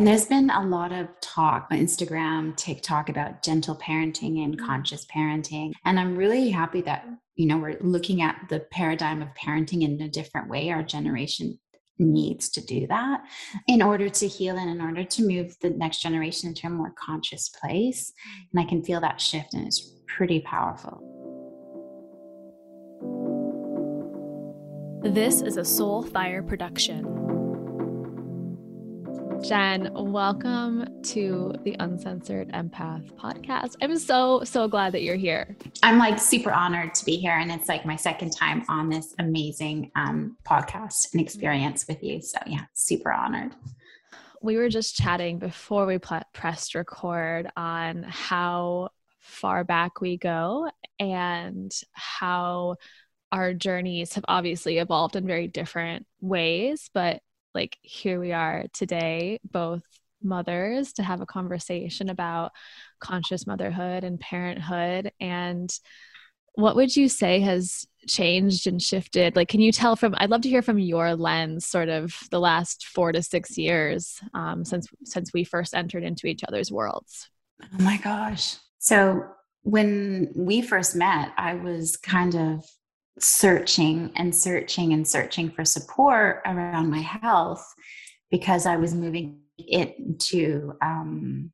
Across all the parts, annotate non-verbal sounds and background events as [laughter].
And there's been a lot of talk on Instagram, TikTok about gentle parenting and mm. conscious parenting. And I'm really happy that, you know, we're looking at the paradigm of parenting in a different way. Our generation needs to do that in order to heal and in order to move the next generation into a more conscious place. And I can feel that shift, and it's pretty powerful. This is a Soulfire production. Jenn, welcome to the Uncensored Empath podcast. I'm so, so glad that you're here. I'm like super honored to be here. And it's like my second time on this amazing um, podcast and experience with you. So, yeah, super honored. We were just chatting before we pl- pressed record on how far back we go and how our journeys have obviously evolved in very different ways, but like here we are today, both mothers, to have a conversation about conscious motherhood and parenthood. And what would you say has changed and shifted? Like, can you tell from? I'd love to hear from your lens, sort of the last four to six years um, since since we first entered into each other's worlds. Oh my gosh! So when we first met, I was kind of searching and searching and searching for support around my health because I was moving into um,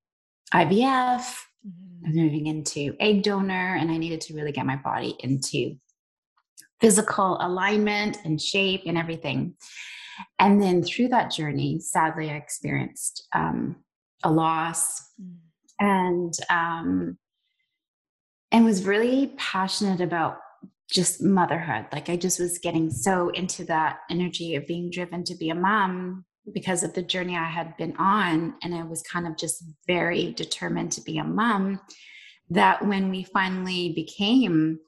IVF, mm-hmm. moving into egg donor, and I needed to really get my body into physical alignment and shape and everything. And then through that journey, sadly, I experienced um, a loss mm. and um, and was really passionate about just motherhood. Like I just was getting so into that energy of being driven to be a mom because of the journey I had been on. And I was kind of just very determined to be a mom that when we finally became,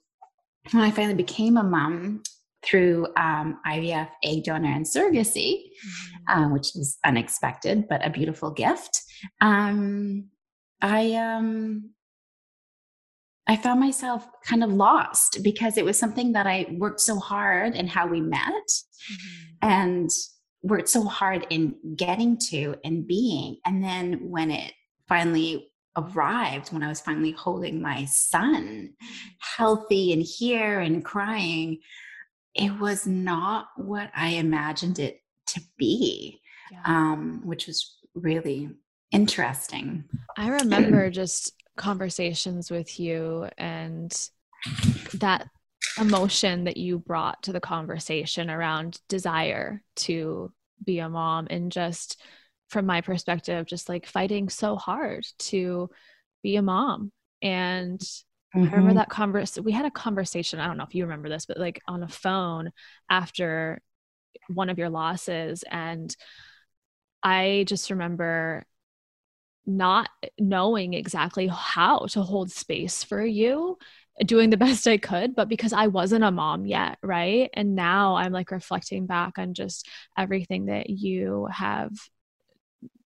when I finally became a mom through um, IVF, egg donor, and surrogacy, mm-hmm. um, which was unexpected, but a beautiful gift. Um, I um, I found myself kind of lost because it was something that I worked so hard and how we met mm-hmm. and worked so hard in getting to and being. And then when it finally arrived, when I was finally holding my son, healthy and here and crying, it was not what I imagined it to be, yeah. um, which was really interesting. I remember just conversations with you and that emotion that you brought to the conversation around desire to be a mom and just from my perspective just like fighting so hard to be a mom and mm-hmm. i remember mm-hmm. that converse we had a conversation i don't know if you remember this but like on a phone after one of your losses and i just remember not knowing exactly how to hold space for you doing the [laughs] best I could, but because I wasn't a mom yet, right? And now I'm like reflecting back on just everything that you have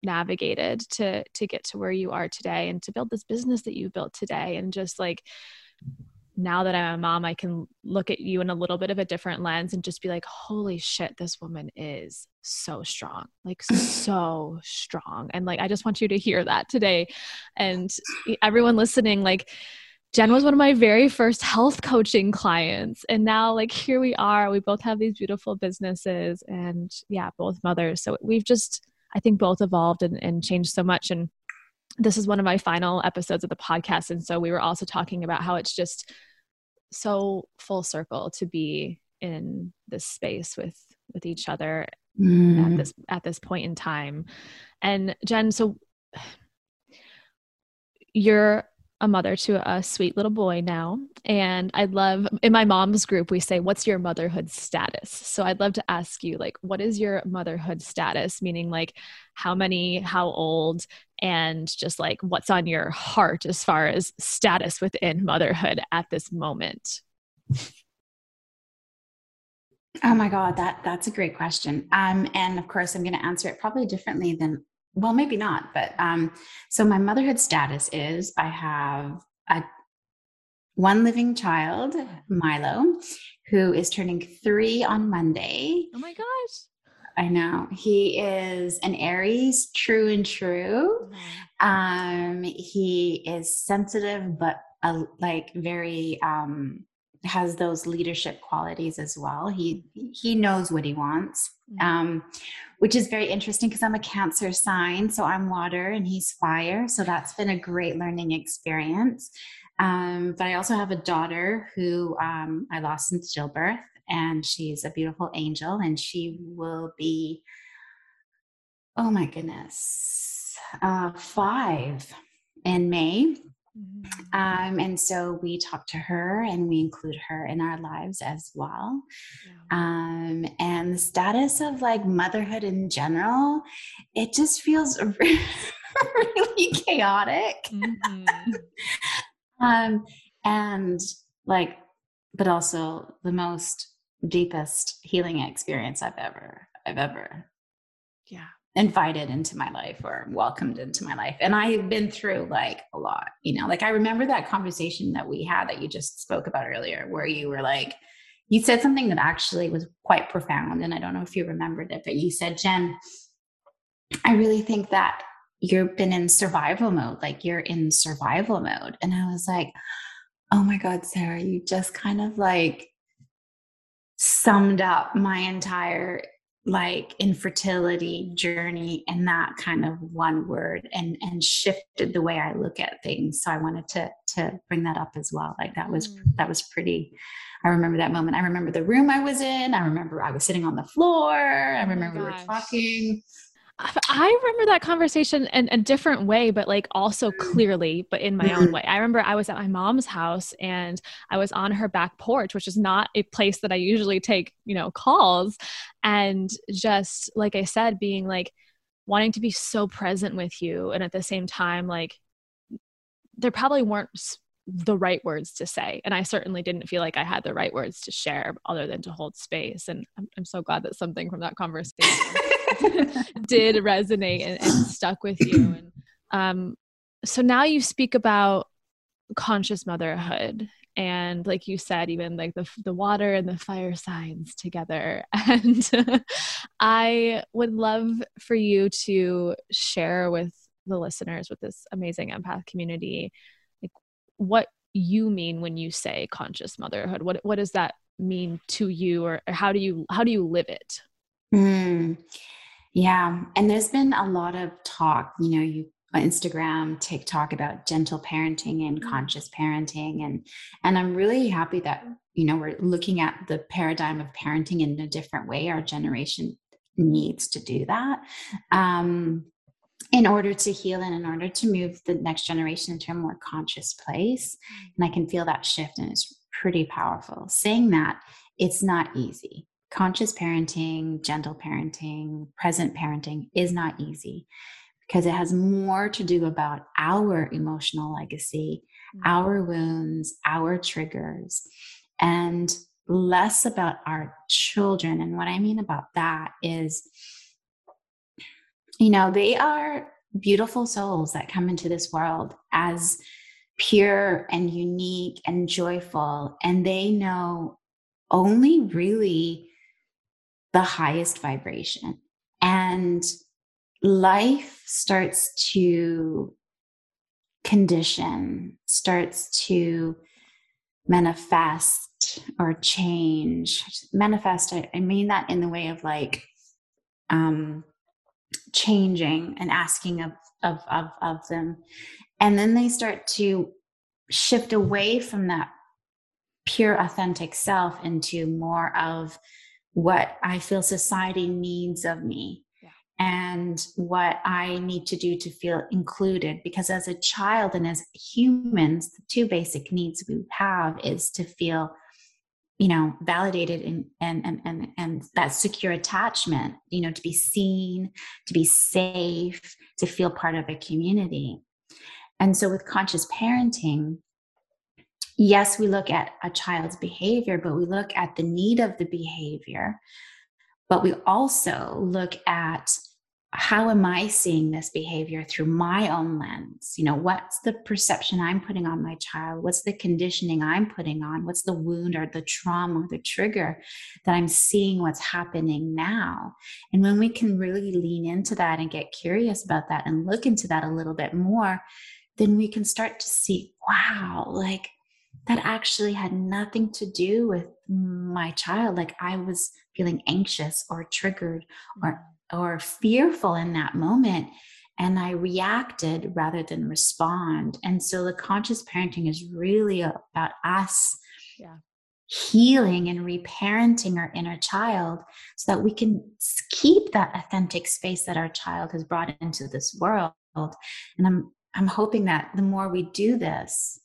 navigated to to get to where you are today and to build this business that you built today and just like now that I'm a mom, I can look at you in a little bit of a different lens and just be like, holy shit, this woman is so strong, like [laughs] so strong. And like, I just want you to hear that today. And everyone listening, like, Jenn was one of my very first health coaching clients. And now, like, here we are. We both have these beautiful businesses and, yeah, both mothers. So we've just, I think, both evolved and, and changed so much. And this is one of my final episodes of the podcast. And so we were also talking about how it's just so full circle to be in this space with with each other mm. at this at this point in time and jenn so [sighs] you're a mother to a sweet little boy now. And I'd love, in my mom's group, we say, What's your motherhood status? So I'd love to ask you, like, what is your motherhood status? Meaning, like, how many, how old, and just like what's on your heart as far as status within motherhood at this moment? Oh my God, that that's a great question. Um, and of course, I'm going to answer it probably differently than well, maybe not, but um, so my motherhood status is I have a one living child, Milo, who is turning three on Monday. Oh my gosh. I know. He is an Aries, true and true. Um, he is sensitive, but uh, like very um, has those leadership qualities as well. He he knows what he wants, mm-hmm. um, which is very interesting because I'm a Cancer sign, so I'm water and he's fire. So that's been a great learning experience. Um, but I also have a daughter who um, I lost in stillbirth, and she's a beautiful angel, and she will be, oh my goodness, uh, five in May. Mm-hmm. Um, and so we talk to her and we include her in our lives as well. Yeah. Um, and the status of like motherhood in general, it just feels [laughs] really chaotic. Mm-hmm. [laughs] um, and like, but also the most deepest healing experience I've ever, I've ever yeah invited into my life or welcomed into my life. And I've been through like a lot, you know, like I remember that conversation that we had that you just spoke about earlier, where you were like, you said something that actually was quite profound. And I don't know if you remembered it, but you said, Jenn, I really think that you've been in survival mode, like you're in survival mode. And I was like, oh my God, Sarah, you just kind of like summed up my entire like infertility journey and that kind of one word and and shifted the way I look at things. So I wanted to to bring that up as well. Like that was mm. that was pretty I remember that moment. I remember the room I was in. I remember I was sitting on the floor. I oh remember oh we were talking. I remember that conversation in a different way, but like also clearly, but in my mm-hmm. own way. I remember I was at my mom's house and I was on her back porch, which is not a place that I usually take, you know, calls. And just like I said, being like wanting to be so present with you. And at the same time, like there probably weren't the right words to say. And I certainly didn't feel like I had the right words to share other than to hold space. And I'm, I'm so glad that something from that conversation [laughs] [laughs] did resonate and, and, stuck with you. And um, so now you speak about conscious motherhood and like you said even like the the water and the fire signs together [laughs] and i would love for you to share with the listeners with this amazing empath community like what you mean when you say conscious motherhood what what does that mean to you or, or how do you how do you live it mm. Yeah. And there's been a lot of talk, you know, you Instagram, TikTok about gentle parenting and mm-hmm. conscious parenting. And and I'm really happy that, you know, we're looking at the paradigm of parenting in a different way. Our generation needs to do that. Um, in order to heal and in order to move the next generation into a more conscious place. And I can feel that shift and it's pretty powerful. Saying that, it's not easy conscious parenting, gentle parenting, present parenting is not easy because it has more to do about our emotional legacy, mm-hmm. our wounds, our triggers, and less about our children. And what I mean about that is, you know, they are beautiful souls that come into this world as pure and unique and joyful, and they know only really the highest vibration. And life starts to condition, starts to manifest or change. Manifest, I, I mean that in the way of like um, changing and asking of, of, of, of them. And then they start to shift away from that pure, authentic self into more of what I feel society needs of me yeah. and what I need to do to feel included. Because as a child and as humans, the two basic needs we have is to feel you know validated and and and and, and that secure attachment you know to be seen to be safe to feel part of a community and so with conscious parenting yes, we look at a child's behavior, but we look at the need of the behavior. But we also look at how am I seeing this behavior through my own lens? You know, what's the perception I'm putting on my child? What's the conditioning I'm putting on? What's the wound or the trauma or the trigger that I'm seeing what's happening now? And when we can really lean into that and get curious about that and look into that a little bit more, then we can start to see, wow, like that actually had nothing to do with my child. Like I was feeling anxious or triggered or mm-hmm. or fearful in that moment and I reacted rather than respond. And so the conscious parenting is really about us yeah. healing and reparenting our inner child so that we can keep that authentic space that our child has brought into this world. And I'm I'm hoping that the more we do this,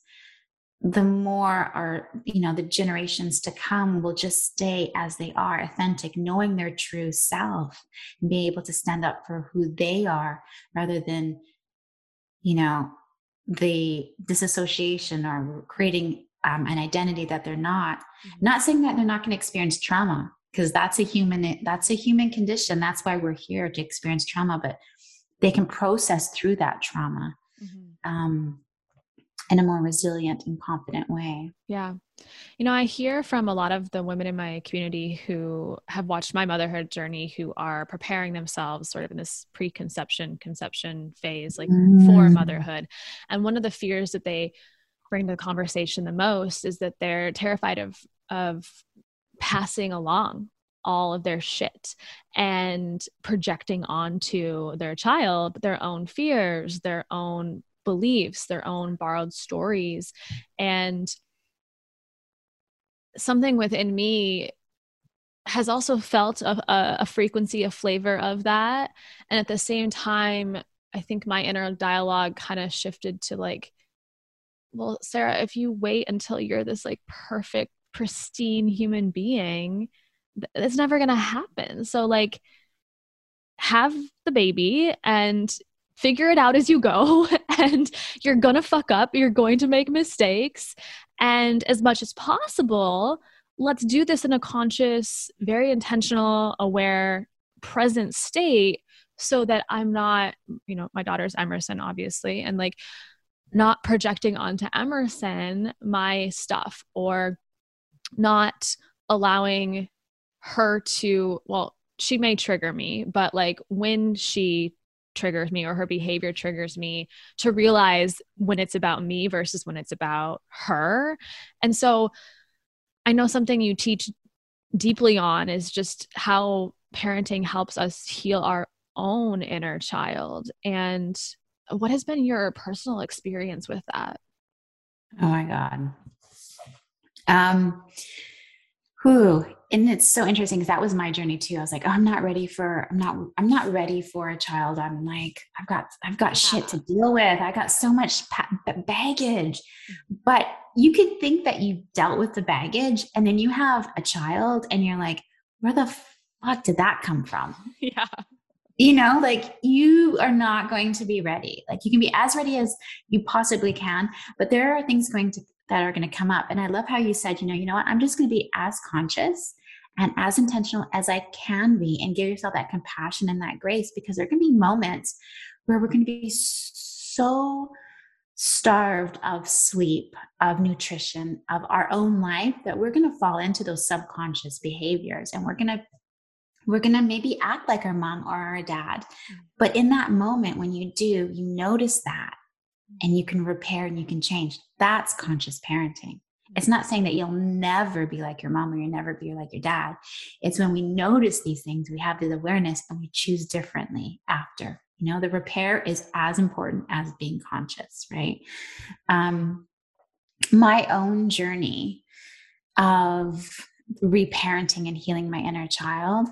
the more our you know the generations to come will just stay as they are authentic knowing their true self and be able to stand up for who they are rather than you know the disassociation or creating um, an identity that they're not mm-hmm. not saying that they're not going to experience trauma because that's a human that's a human condition that's why we're here to experience trauma but they can process through that trauma mm-hmm. um, in a more resilient and confident way. Yeah. You know, I hear from a lot of the women in my community who have watched my motherhood journey who are preparing themselves sort of in this preconception conception phase like mm. for motherhood. And one of the fears that they bring to the conversation the most is that they're terrified of of passing along all of their shit and projecting onto their child their own fears, their own beliefs, their own borrowed stories. And something within me has also felt a, a, frequency, a flavor of that. And at the same time, I think my inner dialogue kind of shifted to like, well, Sarah, if you wait until you're this like perfect, pristine human being, it's never going to happen. So, like, have the baby and figure it out as you go [laughs] and you're going to fuck up you're going to make mistakes and as much as possible let's do this in a conscious very intentional aware present state so that i'm not you know my daughter's emerson obviously and like not projecting onto emerson my stuff or not allowing her to well she may trigger me but like when she triggers me or her behavior triggers me to realize when it's about me versus when it's about her. And so I know something you teach deeply on is just how parenting helps us heal our own inner child. And what has been your personal experience with that? Oh my God. Um, who and it's so interesting because that was my journey too. I was like, oh, I'm not ready for, I'm not, I'm not ready for a child. I'm like, I've got, I've got yeah. shit to deal with. I got so much baggage. Mm-hmm. But you could think that you dealt with the baggage, and then you have a child, and you're like, where the fuck did that come from? [laughs] Yeah. You know, like you are not going to be ready. Like you can be as ready as you possibly can, but there are things going to that are going to come up. And I love how you said, you know, you know what? I'm just going to be as conscious and as intentional as I can be and give yourself that compassion and that grace because there can be moments where we're going to be so starved of sleep, of nutrition, of our own life that we're going to fall into those subconscious behaviors and we're going to we're going to maybe act like our mom or our dad. Mm. But in that moment when you do, you notice that and you can repair and you can change. That's conscious parenting. It's not saying that you'll never be like your mom or you'll never be like your dad. It's when we notice these things, we have the awareness and we choose differently after. You know, the repair is as important as being conscious, right? Um, my own journey of reparenting and healing my inner child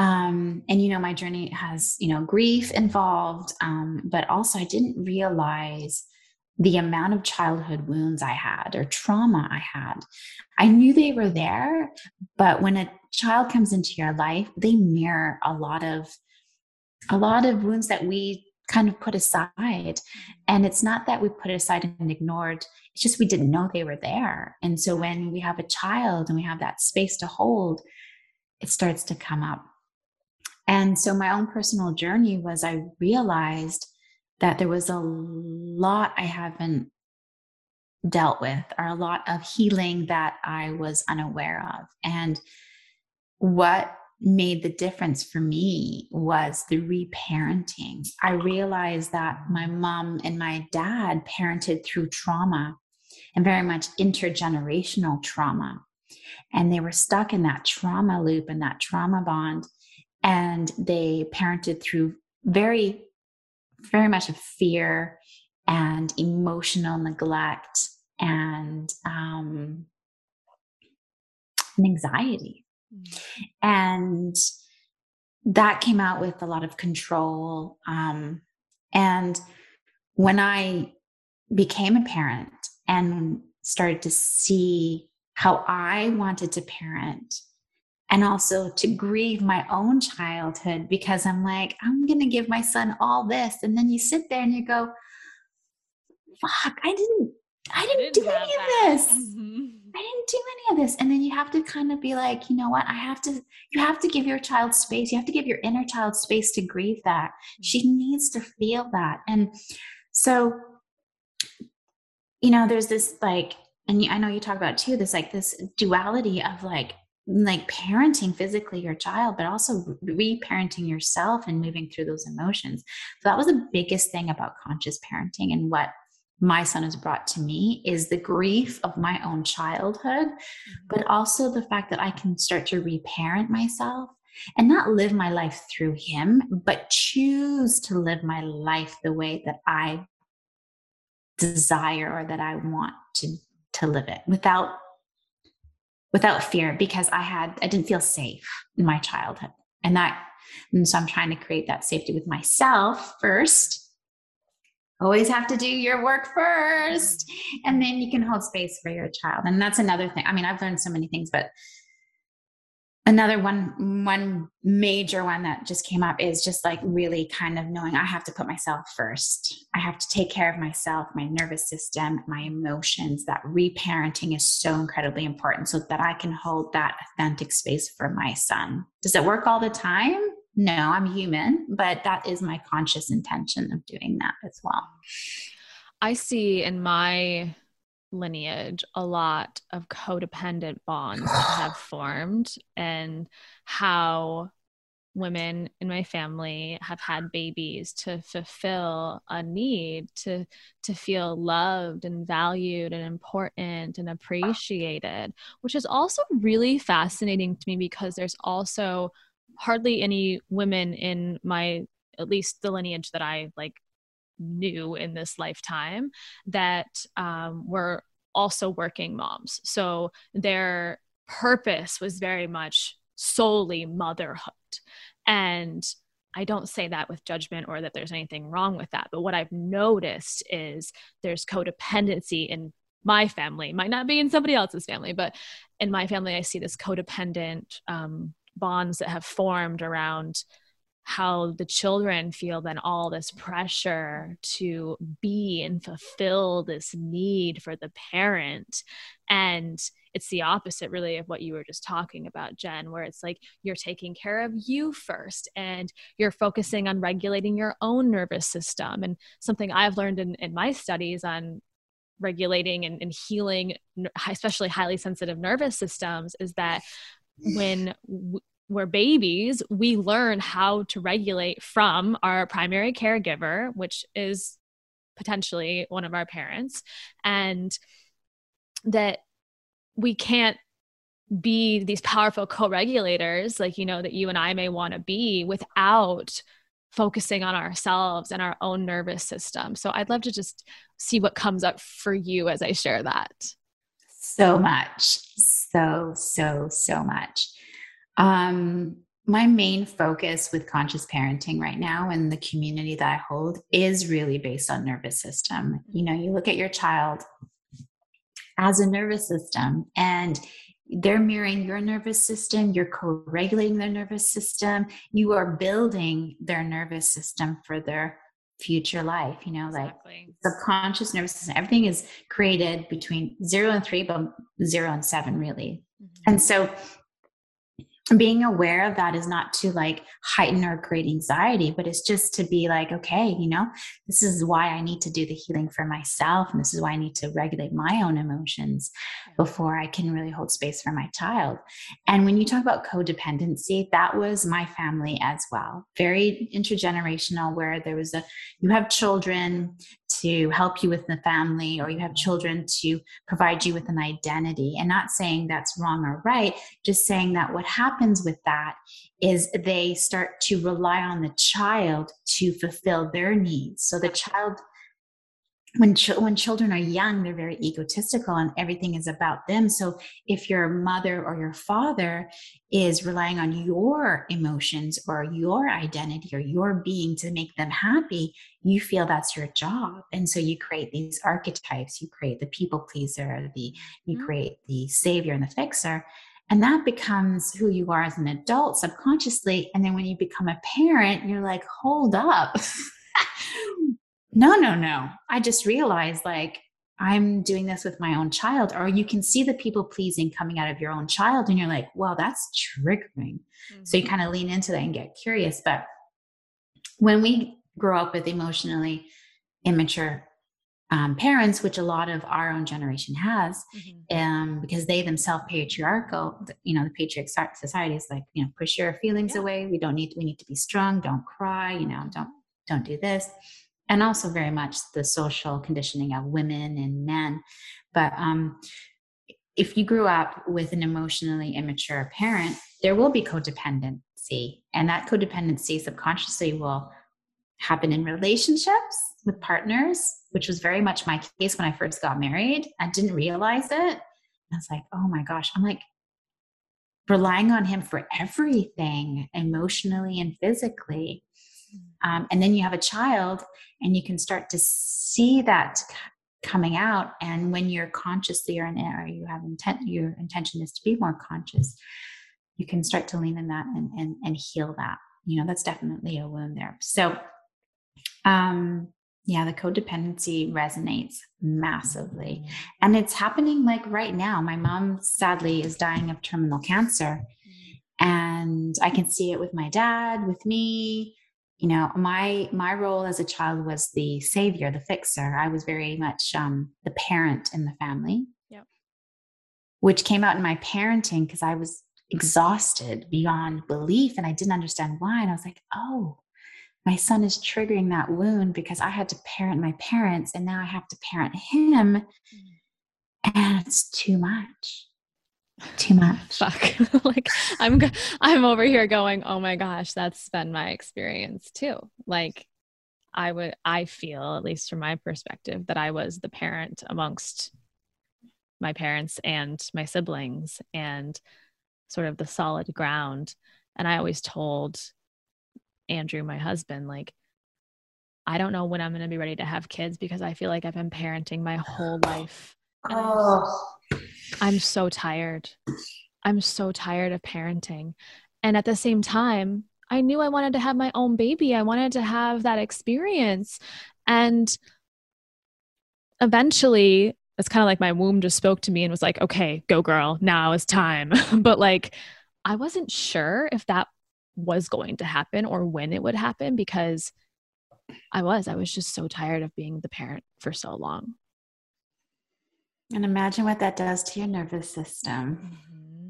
um, and you know my journey has you know grief involved um, but also i didn't realize the amount of childhood wounds i had or trauma i had. I knew they were there but when a child comes into your life they mirror a lot of a lot of wounds that we kind of put aside. And it's not that we put it aside and ignored it's just we didn't know they were there. And so when we have a child and we have that space to hold it starts to come up And so my own personal journey was I realized that there was a lot I haven't dealt with, or a lot of healing that I was unaware of. And what made the difference for me was the reparenting. I realized that my mom and my dad parented through trauma and very much intergenerational trauma. And they were stuck in that trauma loop and that trauma bond. And they parented through very, very much of fear and emotional neglect and um, anxiety. Mm-hmm. And that came out with a lot of control. Um, and when I became a parent and started to see how I wanted to parent and also to grieve my own childhood because I'm like, I'm going to give my son all this. And then you sit there and you go, fuck, I didn't, I didn't, I didn't do any that. of this. Mm-hmm. I didn't do any of this. And then you have to kind of be like, you know what? I have to, you have to give your child space. You have to give your inner child space to grieve that. She mm-hmm. needs to feel that. And so, you know, there's this like, and I know you talk about too, this like this duality of like, like parenting physically your child, but also reparenting yourself and moving through those emotions. So that was the biggest thing about conscious parenting and what my son has brought to me is the grief of my own childhood, mm-hmm. but also the fact that I can start to reparent myself and not live my life through him, but choose to live my life the way that I desire or that I want to to live it without without fear because I had I didn't feel safe in my childhood. And that and so I'm trying to create that safety with myself first. Always have to do your work first and then you can hold space for your child. And that's another thing. I mean i've learned so many things but another one one major one that just came up is just like really kind of knowing i have to put myself first. I have to take care of myself my nervous system my emotions. That reparenting is so incredibly important so that i can hold that authentic space for my son. Does it work all the time? No, I'm human, but that is my conscious intention of doing that as well. I see in my lineage a lot of codependent bonds have [sighs] formed and how women in my family have had babies to fulfill a need to to feel loved and valued and important and appreciated which is also really fascinating to me because there's also hardly any women in my at least the lineage that I like knew in this lifetime that um, were also working moms. So their purpose was very much solely motherhood. And I don't say that with judgment or that there's anything wrong with that. But what I've noticed is there's codependency in my family, might not be in somebody else's family, but in my family, I see this codependent um, bonds that have formed around how the children feel then all this pressure to be and fulfill this need for the parent. And it's the opposite really of what you were just talking about jenn where it's like you're taking care of you first and you're focusing on regulating your own nervous system. And something i've learned in, in my studies on regulating and, and healing especially highly sensitive nervous systems is that [sighs] when we're babies, we learn how to regulate from our primary caregiver, which is potentially one of our parents, and that we can't be these powerful co-regulators like you know that you and I may want to be without focusing on ourselves and our own nervous system. So I'd love to just see what comes up for you as I share that. So much. So so so much. Um, my main focus with conscious parenting right now and the community that I hold is really based on nervous system. You know, you look at your child as a nervous system and they're mirroring your nervous system, you're co regulating their nervous system, you are building their nervous system for their future life. You know, exactly. like subconscious nervous system, everything is created between zero and three, but zero and seven, really. Mm-hmm. And so being aware of that is not to like heighten or create anxiety, but it's just to be like, okay, you know, this is why I need to do the healing for myself. And this is why I need to regulate my own emotions before I can really hold space for my child. And when you talk about codependency, that was my family as well. Very intergenerational, where there was a, you have children to help you with the family, or you have children to provide you with an identity. And not saying that's wrong or right, just saying that what happens with that is they start to rely on the child to fulfill their needs. So the child when ch- when children are young they're very egotistical and everything is about them so if your mother or your father is relying on your emotions or your identity or your being to make them happy you feel that's your job and so you create these archetypes you create the people pleaser the you mm-hmm. create the savior and the fixer and that becomes who you are as an adult subconsciously and then when you become a parent you're like hold up [laughs] no, no, no. I just realized like I'm doing this with my own child. Or you can see the people pleasing coming out of your own child and you're like, well, that's triggering. Mm-hmm. So you mm-hmm. kind of lean into that and get curious. But when we grow up with emotionally immature um, parents, which a lot of our own generation has, mm-hmm. um, because they themselves patriarchal. You know, the patriarchal society is like, you know, push your feelings yeah. away. We don't need. We need to be strong. Don't cry. You know, don't don't do this and also very much the social conditioning of women and men. But um, if you grew up with an emotionally immature parent, there will be codependency. And that codependency subconsciously will happen in relationships with partners, which was very much my case when I first got married. I didn't realize it. I was like, oh my gosh, I'm like relying on him for everything emotionally and physically. Um, and then you have a child and you can start to see that coming out. And when you're consciously or, in, or you have intent, your intention is to be more conscious, you can start to lean in that and, and, and heal that. You know, that's definitely a wound there. So, um, yeah, the codependency resonates massively. And it's happening like right now. My mom sadly is dying of terminal cancer. And I can see it with my dad, with me, you know my my role as a child was the savior the fixer i was very much um, the parent in the family yep. which came out in my parenting because i was exhausted beyond belief and i didn't understand why and i was like oh my son is triggering that wound because i had to parent my parents and now i have to parent him. And it's too much. Too much. Fuck. [laughs] Like i'm i'm over here going oh my gosh that's been my experience too. Like i would i feel at least from my perspective that i was the parent amongst my parents and my siblings and sort of the solid ground. And i always told andrew my husband like i don't know when i'm going to be ready to have kids because i feel like i've been parenting my whole life oh I'm so tired. I'm so tired of parenting. And at the same time, I knew I wanted to have my own baby. I wanted to have that experience. And eventually, it's kind of like my womb just spoke to me and was like, okay, go girl, now is time. [laughs] but like, I wasn't sure if that was going to happen or when it would happen because I was. I was just so tired of being the parent for so long. And imagine what that does to your nervous system. Mm-hmm.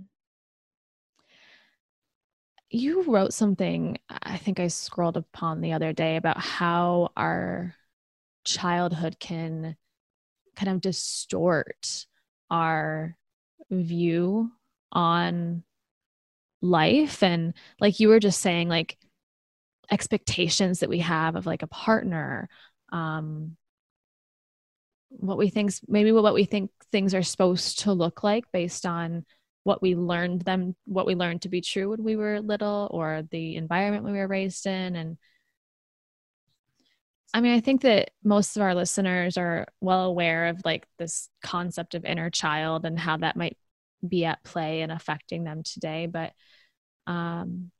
You wrote something, I think I scrolled upon the other day about how our childhood can kind of distort our view on life. And like you were just saying, like expectations that we have of like a partner, um, what we think maybe what we think things are supposed to look like based on what we learned them what we learned to be true when we were little or the environment we were raised in and I mean, I think that most of our listeners are well aware of like this concept of inner child and how that might be at play and affecting them today. But um,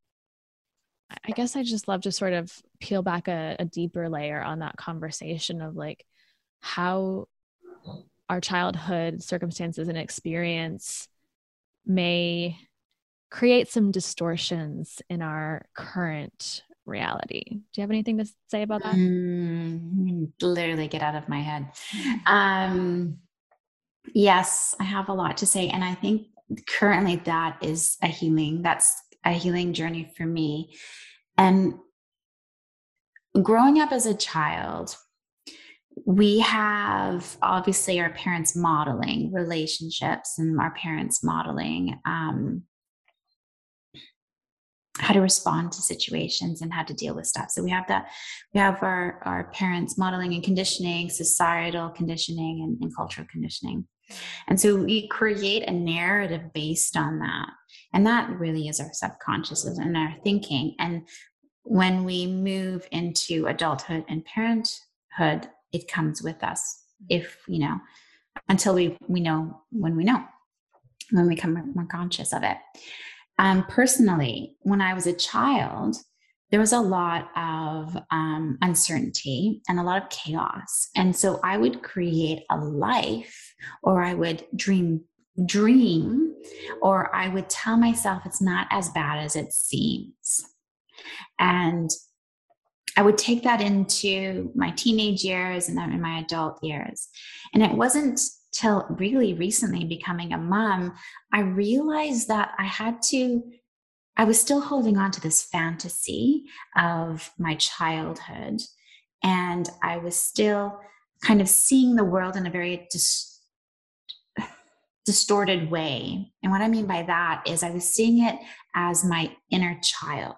I guess I just love to sort of peel back a, a deeper layer on that conversation of like, how our childhood circumstances and experience may create some distortions in our current reality. Do you have anything to say about that? Mm, literally get out of my head. Um, yes, I have a lot to say. And I think currently that is a healing. That's a healing journey for me. And growing up as a child, we have obviously our parents modeling relationships and our parents modeling um, how to respond to situations and how to deal with stuff. So we have that, we have our, our parents modeling and conditioning, societal conditioning and, and cultural conditioning. And so we create a narrative based on that. And that really is our subconscious and our thinking. And when we move into adulthood and parenthood, it comes with us if, you know, until we, we know when we know, when we become more conscious of it. Um, personally, when I was a child, there was a lot of um, uncertainty and a lot of chaos. And so I would create a life or I would dream dream or I would tell myself it's not as bad as it seems. And I would take that into my teenage years and then in my adult years. And it wasn't till really recently becoming a mom, I realized that I had to, I was still holding on to this fantasy of my childhood. And I was still kind of seeing the world in a very dis- distorted way. And what I mean by that is I was seeing it as my inner child.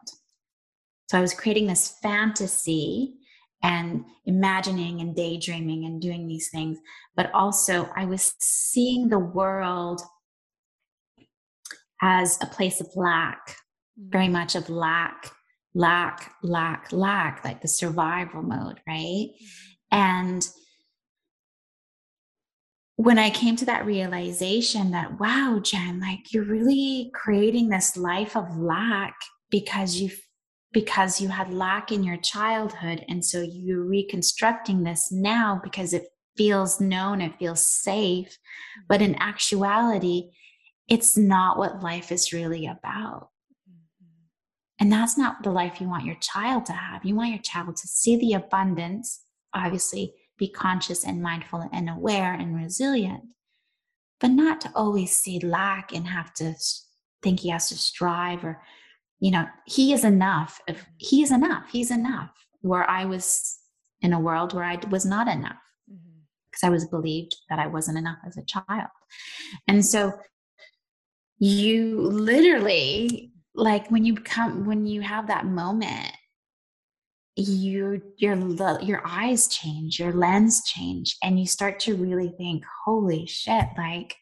So I was creating this fantasy and imagining and daydreaming and doing these things. But also, I was seeing the world as a place of lack, very mm. much of lack, lack, lack, lack, like the survival mode, right? Mm-hmm. And when I came to that realization that, wow, Jenn, like you're really creating this life of lack because you because you had lack in your childhood. And so you're reconstructing this now because it feels known, it feels safe. But in mm-hmm. actuality, it's not what life is really about. Mm-hmm. And that's not the life you want your child to have. You want your child to see the abundance, obviously, be conscious and mindful and aware and resilient, but not to always see lack and have to think he has to strive or you know, he is enough. If he is enough, he's enough. Where I was in a world where I was not enough because mm-hmm. I was believed that I wasn't enough as a child. And so you literally like when you come when you have that moment you your your eyes change your lens change and you start to really think holy shit like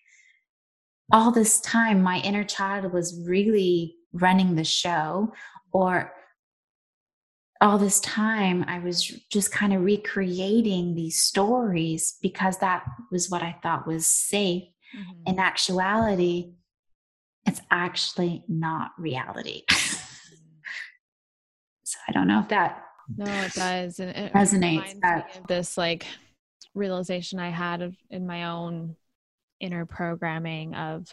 all this time my inner child was really running the show or all this time I was just kind of recreating these stories because that was what I thought was safe. Mm-hmm. In actuality, it's actually not reality. [laughs] so I don't know if that no, it does. And it resonates. That, this like realization I had of, in my own inner programming of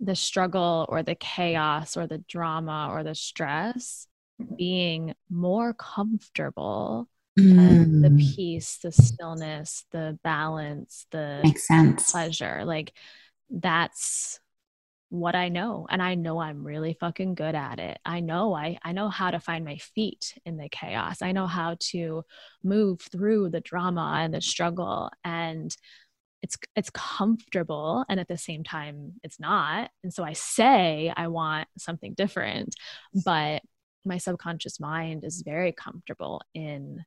the struggle or the chaos or the drama or the stress being more comfortable mm. the peace the stillness the balance the makes sense pleasure like that's what I know and I know I'm really fucking good at it. I know I I know how to find my feet in the chaos. I know how to move through the drama and the struggle and it's it's comfortable and at the same time it's not. And so i say i want something different but my subconscious mind is very comfortable in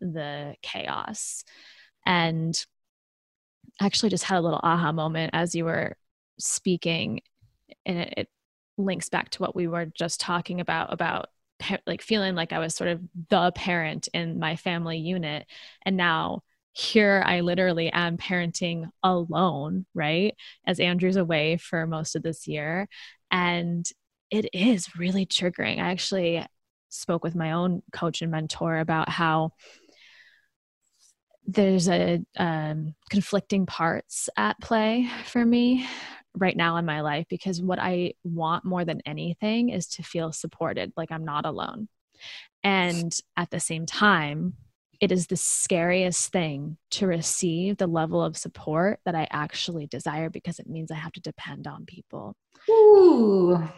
the chaos. And I actually just had a little aha moment as you were speaking and it, it links back to what we were just talking about about like feeling like i was sort of the parent in my family unit. And now here I literally am parenting alone, right? As Andrew's away for most of this year. And it is really triggering. I actually spoke with my own coach and mentor about how there's a um, conflicting parts at play for me right now in my life because what I want more than anything is to feel supported, like I'm not alone. And at the same time, it is the scariest thing to receive the level of support that I actually desire because it means I have to depend on people. Ooh.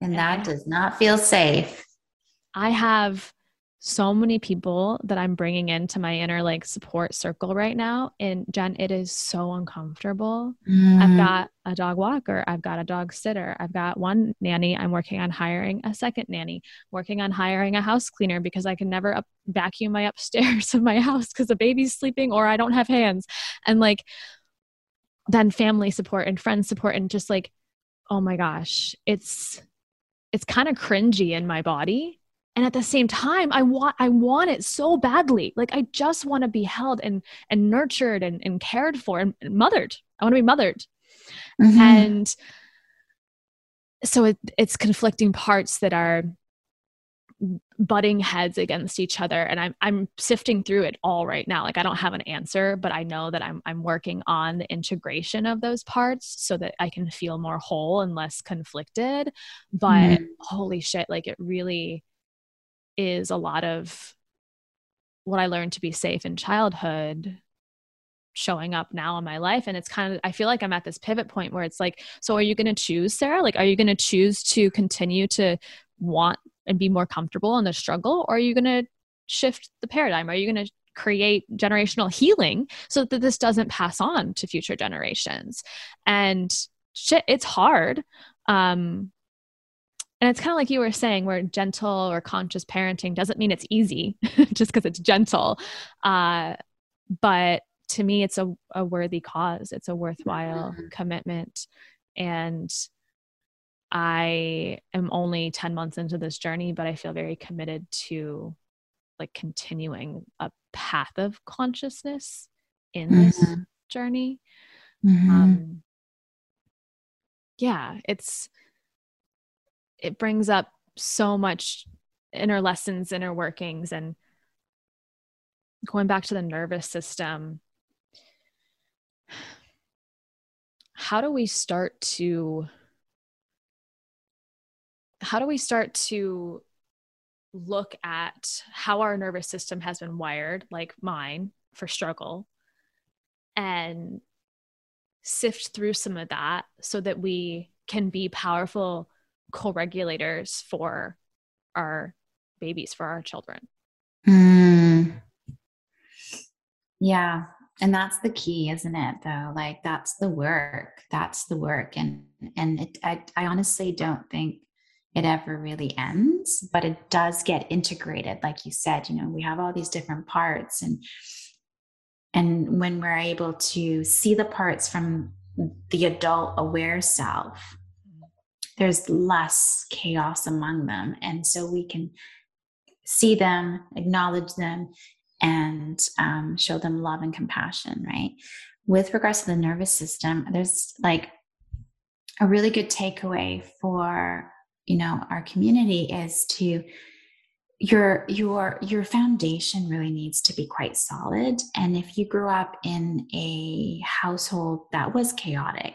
And that does not feel safe. I have so many people that I'm bringing into my inner like support circle right now. And Jenn, it is so uncomfortable. Mm. I've got a dog walker, I've got a dog sitter, I've got one nanny. I'm working on hiring a second nanny, working on hiring a house cleaner because I can never up- vacuum my [laughs] upstairs of my house because the baby's sleeping or I don't have hands. And like, then family support and friend support and just like, oh my gosh, it's it's kind of cringy in my body and at the same time i want i want it so badly. Like i just want to be held and and nurtured and, and cared for and, and mothered. I want to be mothered. Mm-hmm. and so it, it's conflicting parts that are butting heads against each other. And I'm I'm sifting through it all right now. Like I don't have an answer but I know that I'm I'm working on the integration of those parts so that I can feel more whole and less conflicted. But mm-hmm. holy shit like it really is a lot of what I learned to be safe in childhood showing up now in my life. And it's kind of i feel like i'm at this pivot point where it's like so are you going to choose sarah? Like are you going to choose to continue to want and be more comfortable in the struggle or are you going to shift the paradigm? Are you going to create generational healing so that this doesn't pass on to future generations? And shit it's hard. Um and it's kind of like you were saying, where gentle or conscious parenting doesn't mean it's easy [laughs] just because it's gentle. Uh, but to me, it's a, a worthy cause, it's a worthwhile mm-hmm. commitment. And I am only 10 months into this journey, but I feel very committed to like continuing a path of consciousness in mm-hmm. this journey. Mm-hmm. Um, yeah, it's it brings up so much inner lessons, inner workings, and going back to the nervous system. How do we start to how do we start to look at how our nervous system has been wired, like mine, for struggle, and sift through some of that so that we can be powerful co-regulators for our babies for our children. Mm. yeah. And that's the key isn't it though? Like that's the work. That's the work. And and it, I, I honestly don't think it ever really ends but it does get integrated. Like you said you know we have all these different parts and and when we're able to see the parts from the adult aware self there's less chaos among them. And so we can see them, acknowledge them, and um, show them love and compassion, right? With regards to the nervous system, there's like a really good takeaway for you know our community is to your your your foundation really needs to be quite solid and if you grew up in a household that was chaotic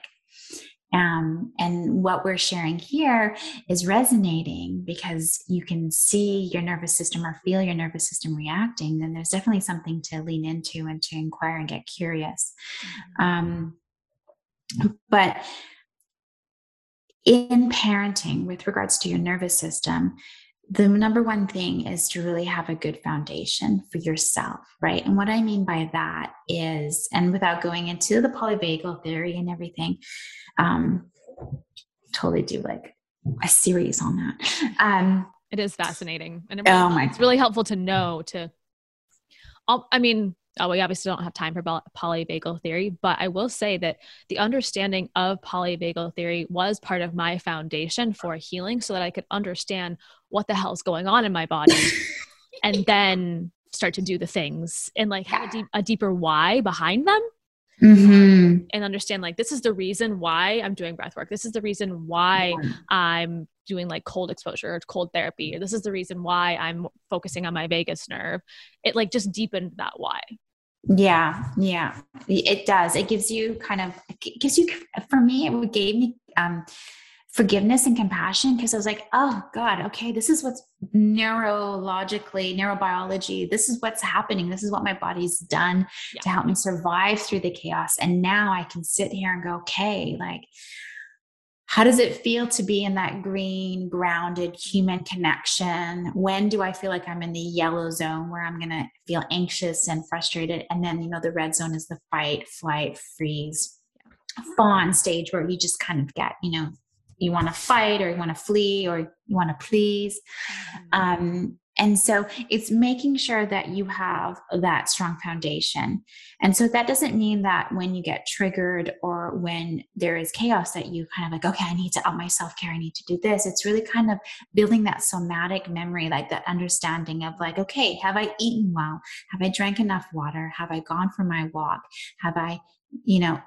um, and what we're sharing here is resonating because you can see your nervous system or feel your nervous system reacting, then there's definitely something to lean into and to inquire and get curious. Mm-hmm. Um, but in parenting, with regards to your nervous system, the number one thing is to really have a good foundation for yourself, right? And what I mean by that is, and without going into the polyvagal theory and everything, um, totally do like a series on that. Um, it is fascinating, and it really, oh my it's really helpful to know. To, I mean, oh, we obviously don't have time for polyvagal theory, but I will say that the understanding of polyvagal theory was part of my foundation for healing, so that I could understand what the hell's going on in my body, [laughs] and then start to do the things and like have a, deep, a deeper why behind them mm-hmm. and understand like this is the reason why i'm doing breath work. This is the reason why i'm doing like cold exposure or cold therapy. Or this is the reason why i'm focusing on my vagus nerve. It like just deepened that why Yeah, yeah, it does. It gives you kind of, it gives you, for me, it gave me um, forgiveness and compassion because I was like, oh God, okay, this is what's neurologically, neurobiology, this is what's happening. This is what my body's done yeah. to help me survive through the chaos. And now I can sit here and go, okay, like, how does it feel to be in that green, grounded human connection? When do I feel like I'm in the yellow zone where I'm going to feel anxious and frustrated? And then, you know, the red zone is the fight, flight, freeze, fawn stage where you just kind of get, you know, you want to fight or you want to flee or you want to please. Mm-hmm. Um, and so it's making sure that you have that strong foundation. And so that doesn't mean that when you get triggered or when there is chaos that you kind of like, okay, I need to up my self care, I need to do this. It's really kind of building that somatic memory, like that understanding of like, okay, have I eaten well? Have I drank enough water? Have I gone for my walk? Have I, you know,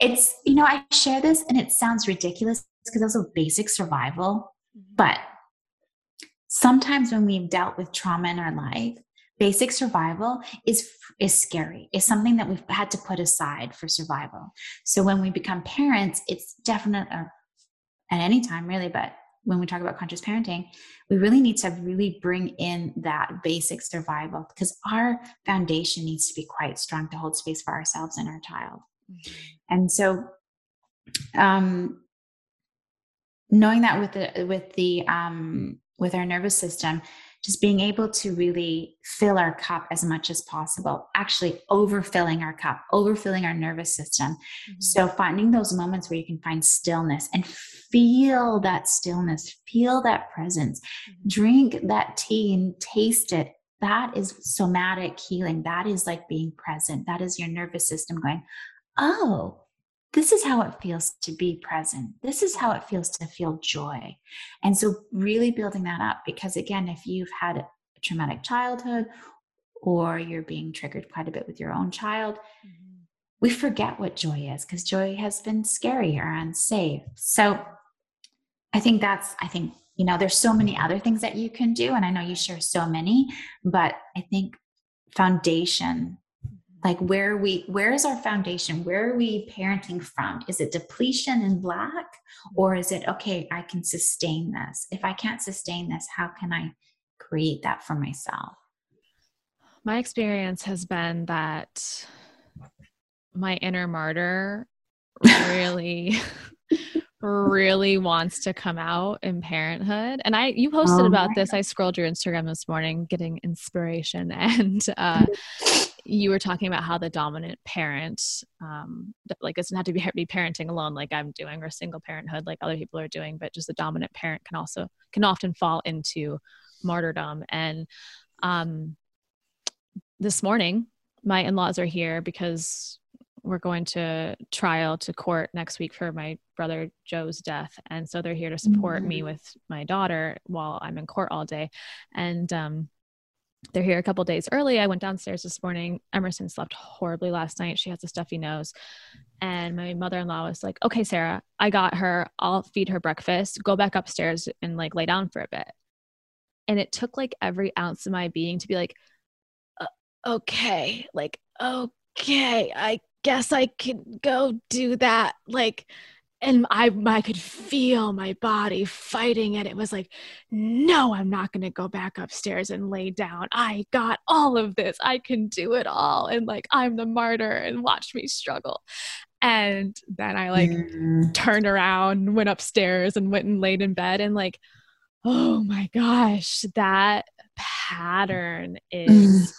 it's, you know, I share this and it sounds ridiculous because also basic survival, mm-hmm. but sometimes when we've dealt with trauma in our life, basic survival is is scary. It's something that we've had to put aside for survival. So when we become parents it's definite uh, at any time really but when we talk about conscious parenting we really need to really bring in that basic survival because our foundation needs to be quite strong to hold space for ourselves and our child. Mm-hmm. and so um knowing that with the with the um with our nervous system, just being able to really fill our cup as much as possible, actually overfilling our cup, overfilling our nervous system. Mm-hmm. So, finding those moments where you can find stillness and feel that stillness, feel that presence, mm-hmm. drink that tea and taste it. That is somatic healing. That is like being present. That is your nervous system going, oh, this is how it feels to be present. This is how it feels to feel joy. And so, really building that up because, again, if you've had a traumatic childhood or you're being triggered quite a bit with your own child, mm-hmm. we forget what joy is because joy has been scary or unsafe. So, I think that's, I think, you know, there's so many other things that you can do. And I know you share so many, but I think foundation like where we where is our foundation? Where are we parenting from? Is it depletion in black or is it okay i can sustain this? If i can't sustain this how can i create that for myself? My experience has been that my inner martyr really [laughs] really wants to come out in parenthood. And i you posted oh about this. I scrolled your instagram this morning getting inspiration [laughs] and uh [laughs] you were talking about how the dominant parent um, like doesn't have to be, [laughs] be parenting alone like i'm doing or single parenthood like other people are doing but just the dominant parent can also can often fall into martyrdom and um, this morning my in-laws are here because we're going to trial to court next week for my brother Joe's death. And so they're here to support mm-hmm. me with my daughter while I'm in court all day. And um, they're here a couple days early. I went downstairs this morning. Emerson slept horribly last night. She has a stuffy nose. And my mother-in-law was like, "Okay, Sarah, I got her. I'll feed her breakfast. Go back upstairs and like lay down for a bit." And it took like every ounce of my being to be like, uh, "Okay, like okay, I guess I can go do that." Like and I I could feel my body fighting it. It was like, no, I'm not going to go back upstairs and lay down. I got all of this. I can do it all. And like I'm the martyr and watch me struggle. And then I like mm. turned around, went upstairs and went and laid in bed and like, oh my gosh, that pattern is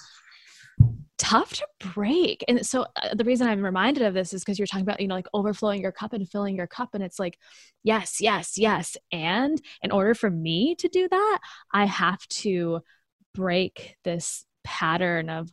tough to break. And so uh, the reason I'm reminded of this is because you're talking about, you know, like overflowing your cup and filling your cup. And it's like, yes, yes, yes. And in order for me to do that, I have to break this pattern of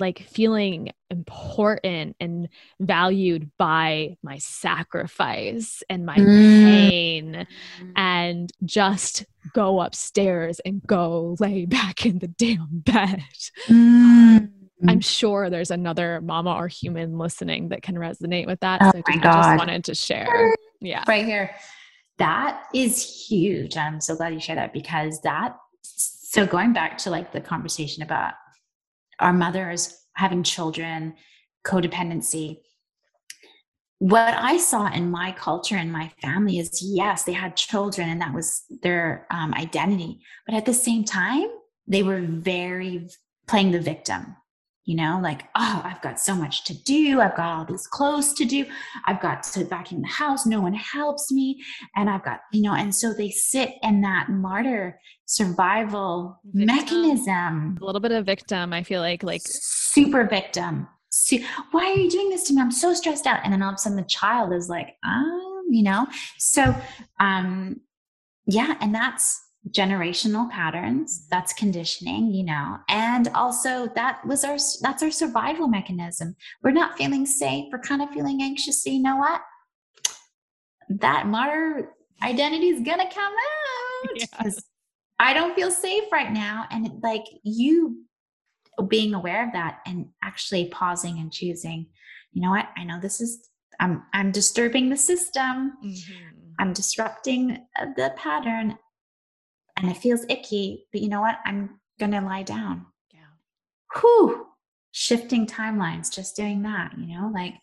like feeling important and valued by my sacrifice and my mm. pain and just go upstairs and go lay [laughs] back in the damn bed. Mm. I'm mm. sure there's another mama or human listening that can resonate with that. Oh so my God. I just wanted to share. Yeah. Right here. That is huge. I'm so glad you shared that because that, so going back to like the conversation about our mothers having children, codependency. What I saw in my culture and my family is yes, they had children and that was their um, identity. But at the same time, they were very playing the victim you know like oh i've got so much to do. I've got all these clothes to do. I've got to vacuum the house. No one helps me. And i've got you know and so they sit in that martyr survival victim. mechanism. A little bit of victim i feel like like super victim. Why are you doing this to me? I'm so stressed out. And then all of a sudden the child is like um you know? So um yeah and that's generational patterns. That's conditioning you know. And also that was our that's our survival mechanism. We're not feeling safe. We're kind of feeling anxious. So you know what? That martyr identity is gonna come out because [laughs] yeah. i don't feel safe right now. And like you being aware of that and actually pausing and choosing you know what? I know this is i'm i'm disturbing the system. Mm-hmm. i'm disrupting the pattern and it feels icky, but you know what? I'm going to lie down. Yeah. Whew. Shifting timelines, just doing that, you know, like.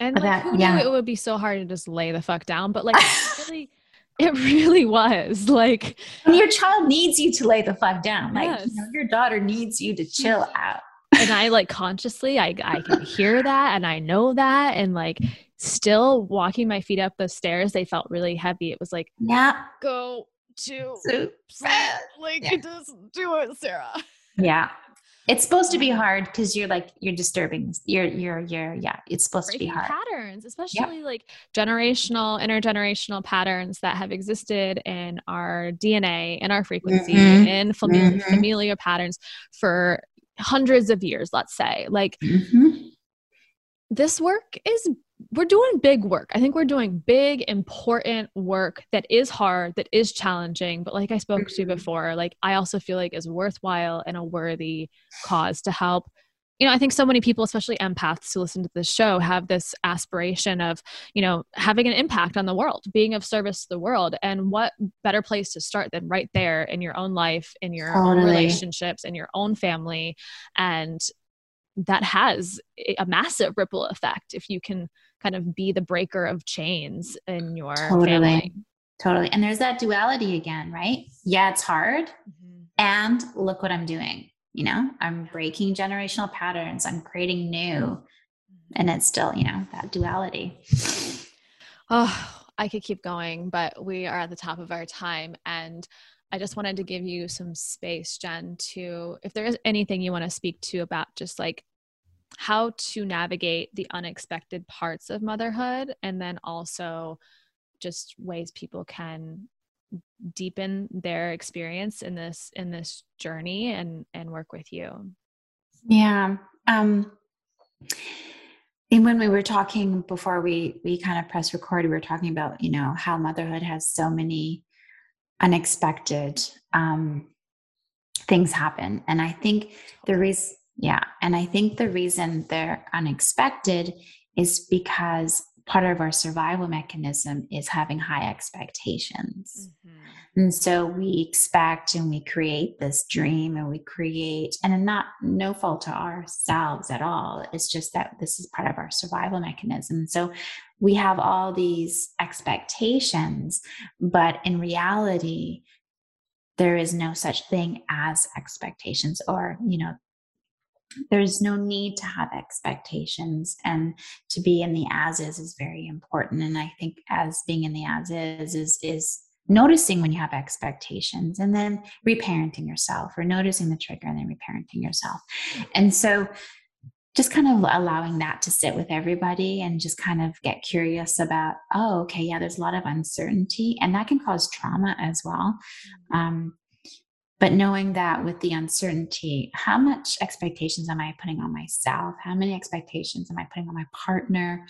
And like, that, who yeah. knew it would be so hard to just lay the fuck down? But like, [laughs] really, it really was like. And your child needs you to lay the fuck down. Like, yes. you know, your daughter needs you to chill out. and I like consciously, I I can hear that, and I know that, and like still walking my feet up the stairs, they felt really heavy. It was like, yeah, go to so [laughs] like yeah. just do it, Sarah. Yeah. It's supposed to be hard because you're like you're disturbing. You're you're you're yeah. It's supposed Breaking to be hard. Patterns, especially yep. like generational, intergenerational patterns that have existed in our DNA, in our frequency, mm-hmm. in familiar, mm-hmm. familiar patterns for hundreds of years. Let's say, like mm-hmm. this work is we're doing big work. I think we're doing big, important work that is hard, that is challenging. But like I spoke to mm-hmm. before, like I also feel like is worthwhile and a worthy cause to help. You know, I think so many people, especially empaths who listen to this show, have this aspiration of, you know, having an impact on the world, being of service to the world. And what better place to start than right there in your own life, in your totally. own relationships, in your own family. And that has a massive ripple effect if you can kind of be the breaker of chains in your totally. family. Totally. And there's that duality again, right? Yeah, it's hard. Mm-hmm. And look what I'm doing. You know, I'm breaking generational patterns, I'm creating new. Mm-hmm. And it's still, you know, that duality. Oh, I could keep going, but we are at the top of our time. And I just wanted to give you some space, Jenn, to if there is anything you want to speak to about just like how to navigate the unexpected parts of motherhood and then also just ways people can deepen their experience in this in this journey and and work with you. Yeah um and when we were talking before we we kind of press record we were talking about you know how motherhood has so many unexpected um things happen. And i think the reason yeah. And I think the reason they're unexpected is because part of our survival mechanism is having high expectations. Mm-hmm. And so we expect and we create this dream and we create, and not no fault to ourselves at all. It's just that this is part of our survival mechanism. So we have all these expectations, but in reality, there is no such thing as expectations or you know there's no need to have expectations and to be in the as is is very important. And i think as being in the as is is is noticing when you have expectations and then reparenting yourself or noticing the trigger and then reparenting yourself. And so just kind of allowing that to sit with everybody and just kind of get curious about oh okay yeah there's a lot of uncertainty and that can cause trauma as well. Mm-hmm. um, but knowing that with the uncertainty how much expectations am i putting on myself? How many expectations am i putting on my partner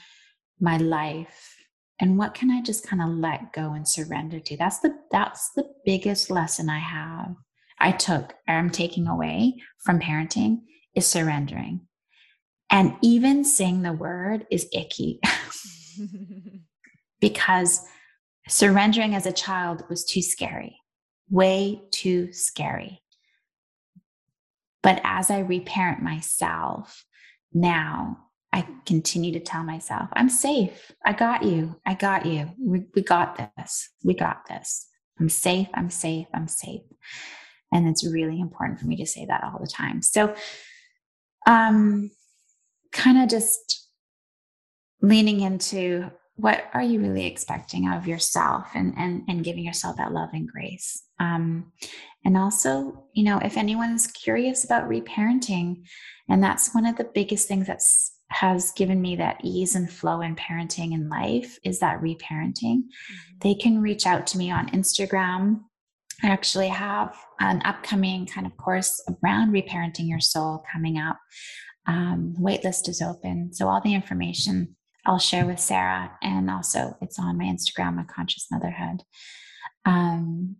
my life? And what can i just kind of let go and surrender to? That's the that's the biggest lesson i have. I took or i'm taking away from parenting is surrendering. And even saying the word is icky. [laughs] Because surrendering as a child was too scary way too scary. But as I reparent myself now, I continue to tell myself, I'm safe. I got you. I got you. We, we got this. We got this. I'm safe. I'm safe. I'm safe. And it's really important for me to say that all the time. So, um, kind of just leaning into what are you really expecting out of yourself and and and giving yourself that love and grace? Um, and also you know if anyone's curious about reparenting and that's one of the biggest things that's has given me that ease and flow in parenting in life is that reparenting. Mm-hmm. they can reach out to me on instagram. I actually have an upcoming kind of course around reparenting your soul coming up. Um, waitlist is open so all the information I'll share with Sarah, and also it's on my Instagram, A Conscious Motherhood. Um,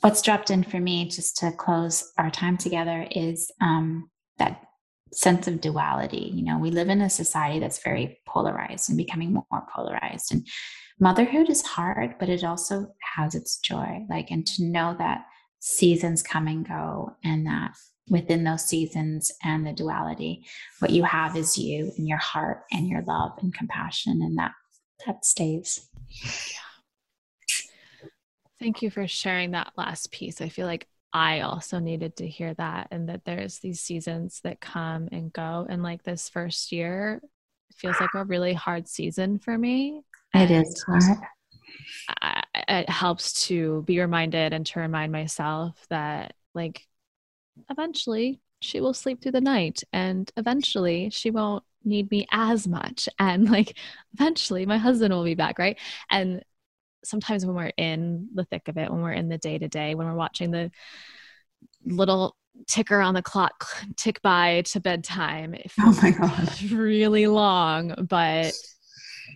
what's dropped in for me, just to close our time together, is um, that sense of duality. You know, we live in a society that's very polarized and becoming more polarized. And motherhood is hard, but it also has its joy. Like, and to know that seasons come and go and that within those seasons and the duality. What you have is you and your heart and your love and compassion and that that stays. Yeah. thank you for sharing that last piece. I feel like i also needed to hear that and that there's these seasons that come and go and like this first year feels like a really hard season for me. It is hard. I, it helps to be reminded and to remind myself that like eventually she will sleep through the night and eventually she won't need me as much. [laughs] And like eventually my husband will be back right? And sometimes when we're in the thick of it when we're in the day to day when we're watching the little ticker on the clock tick by to bedtime it feels oh my god. [laughs] really long but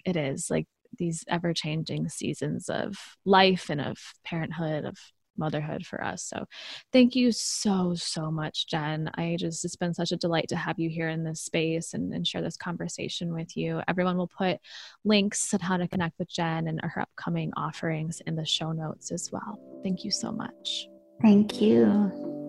it is like these ever changing seasons of life and of parenthood of motherhood for us. So thank you so, so much, Jenn. I just, it's been such a delight to have you here in this space and, and share this conversation with you. Everyone will put links on how to connect with Jenn and her upcoming offerings in the show notes as well. Thank you so much. Thank you.